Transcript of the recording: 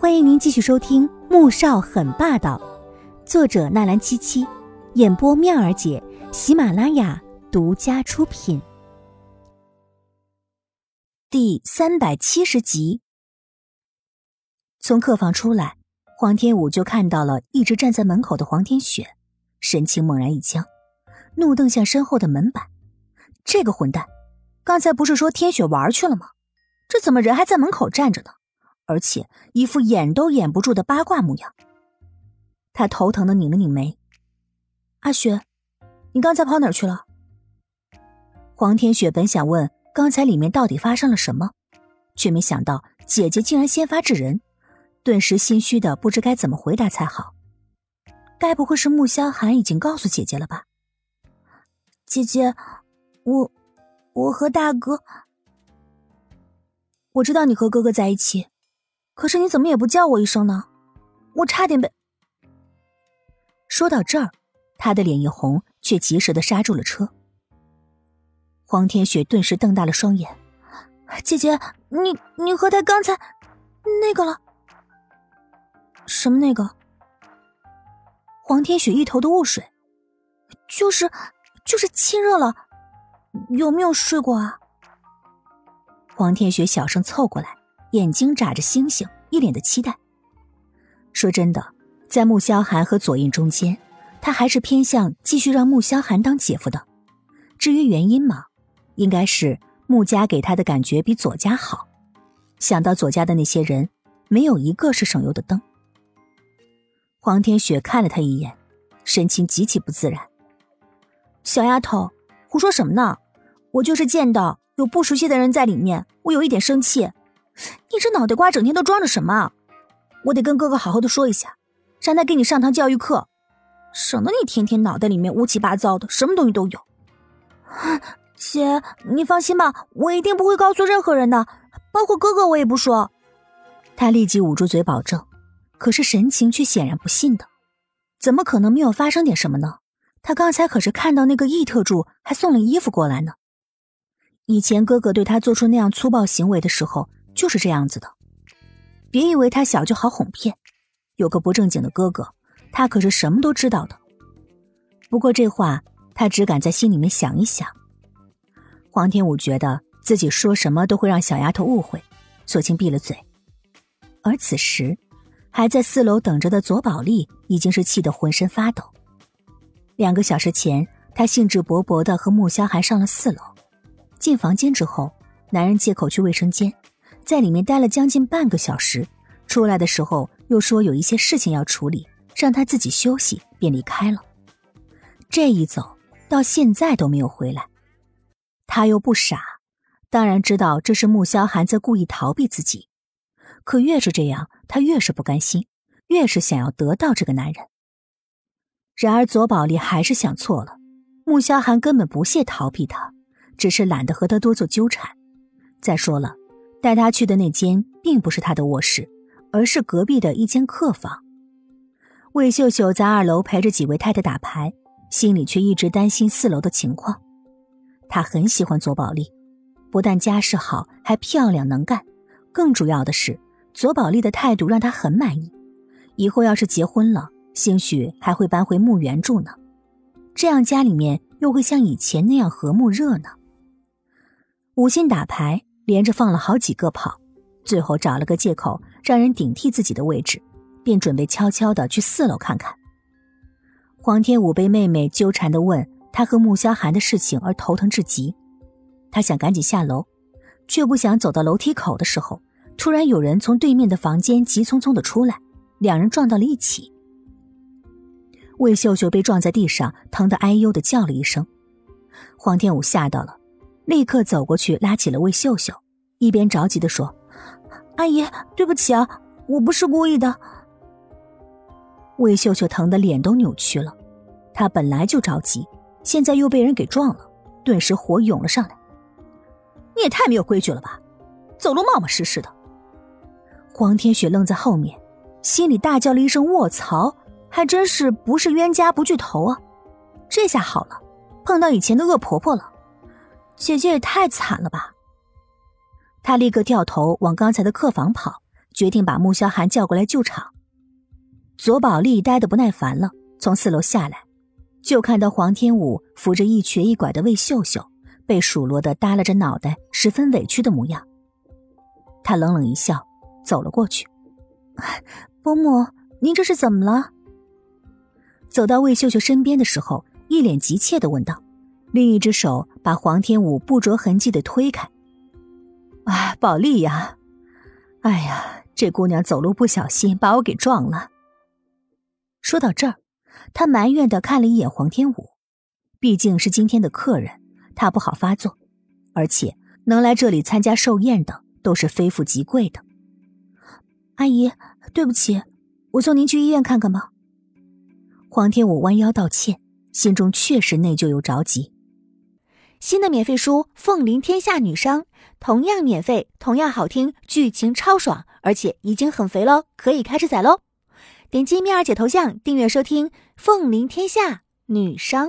欢迎您继续收听《穆少很霸道》，作者纳兰七七，演播妙儿姐，喜马拉雅独家出品。第三百七十集。从客房出来，黄天武就看到了一直站在门口的黄天雪，神情猛然一僵，怒瞪向身后的门板。这个混蛋，刚才不是说天雪玩去了吗？这怎么人还在门口站着呢？而且一副掩都掩不住的八卦模样。他头疼的拧了拧眉：“阿雪，你刚才跑哪儿去了？”黄天雪本想问刚才里面到底发生了什么，却没想到姐姐竟然先发制人，顿时心虚的不知该怎么回答才好。该不会是穆萧寒已经告诉姐姐了吧？姐姐，我，我和大哥，我知道你和哥哥在一起。可是你怎么也不叫我一声呢？我差点被……说到这儿，他的脸一红，却及时的刹住了车。黄天雪顿时瞪大了双眼：“姐姐，你你和他刚才那个了？什么那个？”黄天雪一头的雾水：“就是就是亲热了，有没有睡过啊？”黄天雪小声凑过来。眼睛眨着星星，一脸的期待。说真的，在穆萧寒和左印中间，他还是偏向继续让穆萧寒当姐夫的。至于原因嘛，应该是穆家给他的感觉比左家好。想到左家的那些人，没有一个是省油的灯。黄天雪看了他一眼，神情极其不自然。小丫头，胡说什么呢？我就是见到有不熟悉的人在里面，我有一点生气。你这脑袋瓜整天都装着什么？我得跟哥哥好好的说一下，让他给你上堂教育课，省得你天天脑袋里面乌七八糟的，什么东西都有。姐，你放心吧，我一定不会告诉任何人的，包括哥哥我也不说。他立即捂住嘴保证，可是神情却显然不信的。怎么可能没有发生点什么呢？他刚才可是看到那个易特助还送了衣服过来呢。以前哥哥对他做出那样粗暴行为的时候。就是这样子的，别以为他小就好哄骗，有个不正经的哥哥，他可是什么都知道的。不过这话他只敢在心里面想一想。黄天武觉得自己说什么都会让小丫头误会，索性闭了嘴。而此时，还在四楼等着的左宝丽已经是气得浑身发抖。两个小时前，他兴致勃勃的和穆萧寒上了四楼，进房间之后，男人借口去卫生间。在里面待了将近半个小时，出来的时候又说有一些事情要处理，让他自己休息，便离开了。这一走到现在都没有回来，他又不傻，当然知道这是穆萧寒在故意逃避自己。可越是这样，他越是不甘心，越是想要得到这个男人。然而左宝丽还是想错了，穆萧寒根本不屑逃避他，只是懒得和他多做纠缠。再说了。带他去的那间并不是他的卧室，而是隔壁的一间客房。魏秀秀在二楼陪着几位太太打牌，心里却一直担心四楼的情况。她很喜欢左宝丽，不但家世好，还漂亮能干，更主要的是左宝丽的态度让她很满意。以后要是结婚了，兴许还会搬回墓园住呢，这样家里面又会像以前那样和睦热闹。五星打牌。连着放了好几个炮，最后找了个借口让人顶替自己的位置，便准备悄悄的去四楼看看。黄天武被妹妹纠缠的问他和穆萧寒的事情而头疼至极，他想赶紧下楼，却不想走到楼梯口的时候，突然有人从对面的房间急匆匆的出来，两人撞到了一起。魏秀秀被撞在地上，疼得哎呦的叫了一声，黄天武吓到了。立刻走过去，拉起了魏秀秀，一边着急的说：“阿姨，对不起啊，我不是故意的。”魏秀秀疼得脸都扭曲了，她本来就着急，现在又被人给撞了，顿时火涌了上来。你也太没有规矩了吧，走路冒冒失失的。黄天雪愣在后面，心里大叫了一声：“卧槽！”还真是不是冤家不聚头啊！这下好了，碰到以前的恶婆婆了。姐姐也太惨了吧！他立刻掉头往刚才的客房跑，决定把穆萧寒叫过来救场。左宝丽呆得不耐烦了，从四楼下来，就看到黄天武扶着一瘸一拐的魏秀秀，被数落的耷拉着脑袋，十分委屈的模样。他冷冷一笑，走了过去：“伯母，您这是怎么了？”走到魏秀秀身边的时候，一脸急切的问道，另一只手把黄天武不着痕迹的推开：“哎，宝莉呀，哎呀，这姑娘走路不小心把我给撞了。”说到这儿，他埋怨的看了一眼黄天武，毕竟是今天的客人，他不好发作，而且能来这里参加寿宴的都是非富即贵的。阿姨，对不起，我送您去医院看看吧。黄天武弯腰道歉，心中确实内疚又着急。新的免费书《凤临天下女商》，同样免费，同样好听，剧情超爽，而且已经很肥喽，可以开始宰喽！点击蜜儿姐头像订阅收听《凤临天下女商》。